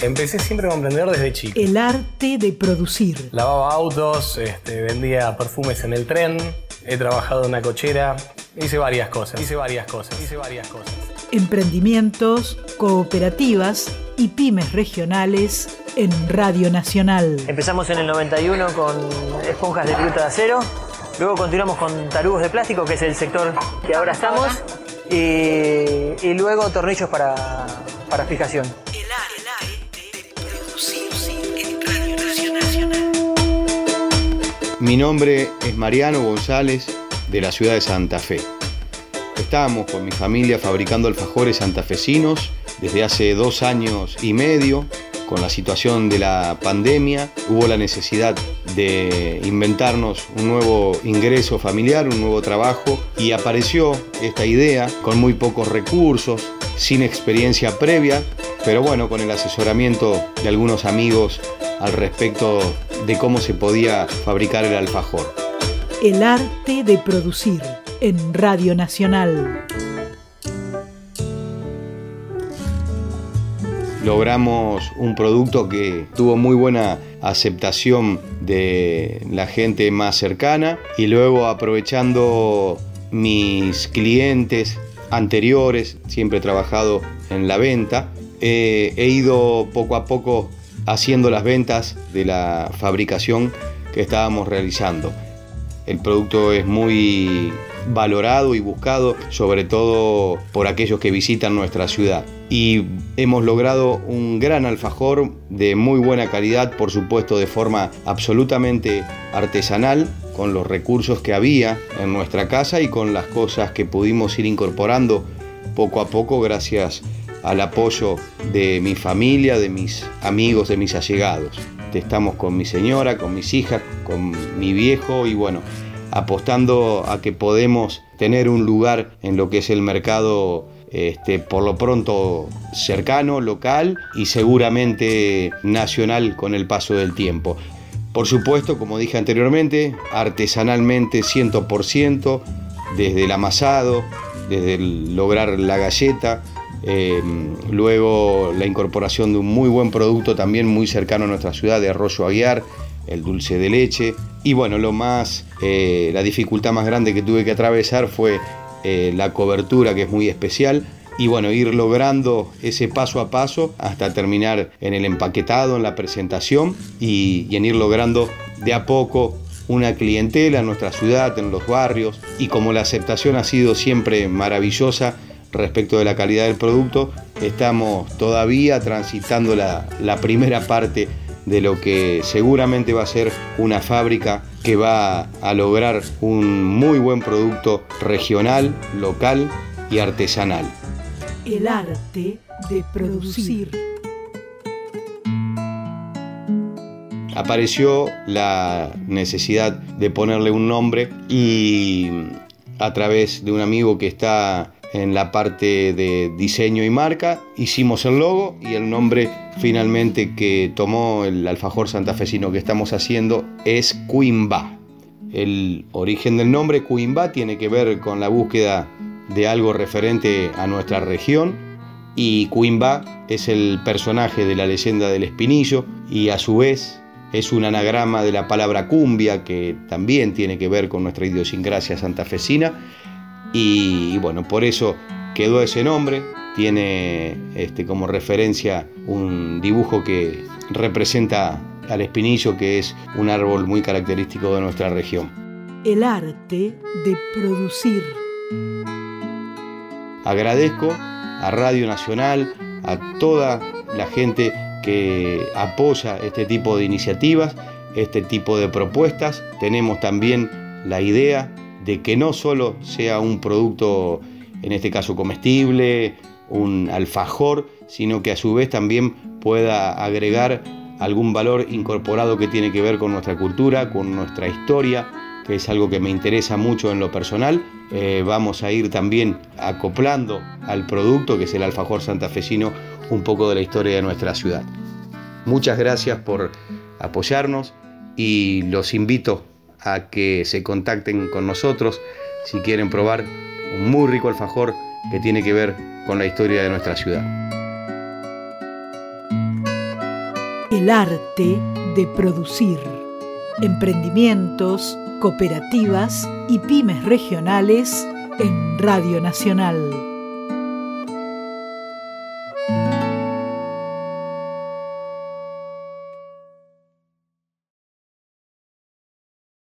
Empecé siempre como emprendedor desde chico. El arte de producir. Lavaba autos, este, vendía perfumes en el tren, he trabajado en una cochera, hice varias cosas, hice varias cosas, hice varias cosas. Emprendimientos, cooperativas y pymes regionales en Radio Nacional. Empezamos en el 91 con esponjas de viruta de acero, luego continuamos con tarugos de plástico, que es el sector que ahora estamos, y, y luego tornillos para, para fijación. Mi nombre es Mariano González de la ciudad de Santa Fe. Estábamos con mi familia fabricando alfajores santafesinos desde hace dos años y medio. Con la situación de la pandemia hubo la necesidad de inventarnos un nuevo ingreso familiar, un nuevo trabajo y apareció esta idea con muy pocos recursos, sin experiencia previa, pero bueno, con el asesoramiento de algunos amigos al respecto de cómo se podía fabricar el alfajor. El arte de producir en Radio Nacional. logramos un producto que tuvo muy buena aceptación de la gente más cercana y luego aprovechando mis clientes anteriores, siempre he trabajado en la venta, eh, he ido poco a poco haciendo las ventas de la fabricación que estábamos realizando. El producto es muy valorado y buscado, sobre todo por aquellos que visitan nuestra ciudad. Y hemos logrado un gran alfajor de muy buena calidad, por supuesto de forma absolutamente artesanal, con los recursos que había en nuestra casa y con las cosas que pudimos ir incorporando poco a poco gracias al apoyo de mi familia, de mis amigos, de mis allegados. Estamos con mi señora, con mis hijas, con mi viejo y bueno, apostando a que podemos tener un lugar en lo que es el mercado este, por lo pronto cercano, local y seguramente nacional con el paso del tiempo. Por supuesto, como dije anteriormente, artesanalmente 100%, desde el amasado, desde el lograr la galleta, eh, luego la incorporación de un muy buen producto también muy cercano a nuestra ciudad de Arroyo Aguiar, el dulce de leche. Y bueno, lo más, eh, la dificultad más grande que tuve que atravesar fue eh, la cobertura, que es muy especial. Y bueno, ir logrando ese paso a paso hasta terminar en el empaquetado, en la presentación y, y en ir logrando de a poco una clientela en nuestra ciudad, en los barrios. Y como la aceptación ha sido siempre maravillosa, respecto de la calidad del producto, estamos todavía transitando la, la, primera parte de lo que seguramente va a ser una fábrica que va a lograr un muy buen producto regional, local y artesanal. El arte de producir. Apareció la necesidad de ponerle un nombre y a través de un amigo que está en la parte de diseño y marca, hicimos el logo y el nombre finalmente que tomó el alfajor santafesino que estamos haciendo es Cuimba. El origen del nombre Cuimba tiene que ver con la búsqueda de algo referente a nuestra región y Cuimba es el personaje de la leyenda del espinillo y a su vez es un anagrama de la palabra cumbia que también tiene que ver con nuestra idiosincrasia santafesina y, bueno, por eso quedó ese nombre, tiene este, como referencia un dibujo que representa al espinillo, que es un árbol muy característico de nuestra región. El arte de producir. Agradezco a Radio Nacional, a toda la gente que apoya este tipo de iniciativas, este tipo de propuestas. Tenemos también la idea de que no solo sea un producto, en este caso comestible, un alfajor, sino que a su vez también pueda agregar algún valor incorporado que tiene que ver con nuestra cultura, con nuestra historia, que es algo que me interesa mucho en lo personal. Eh, vamos a ir también acoplando al producto, que es el alfajor santafesino, un poco de la historia de nuestra ciudad. Muchas gracias por apoyarnos y los invito a que se contacten con nosotros si quieren probar un muy rico alfajor que tiene que ver con la historia de nuestra ciudad. El arte de producir. Emprendimientos, cooperativas y pymes regionales en Radio Nacional.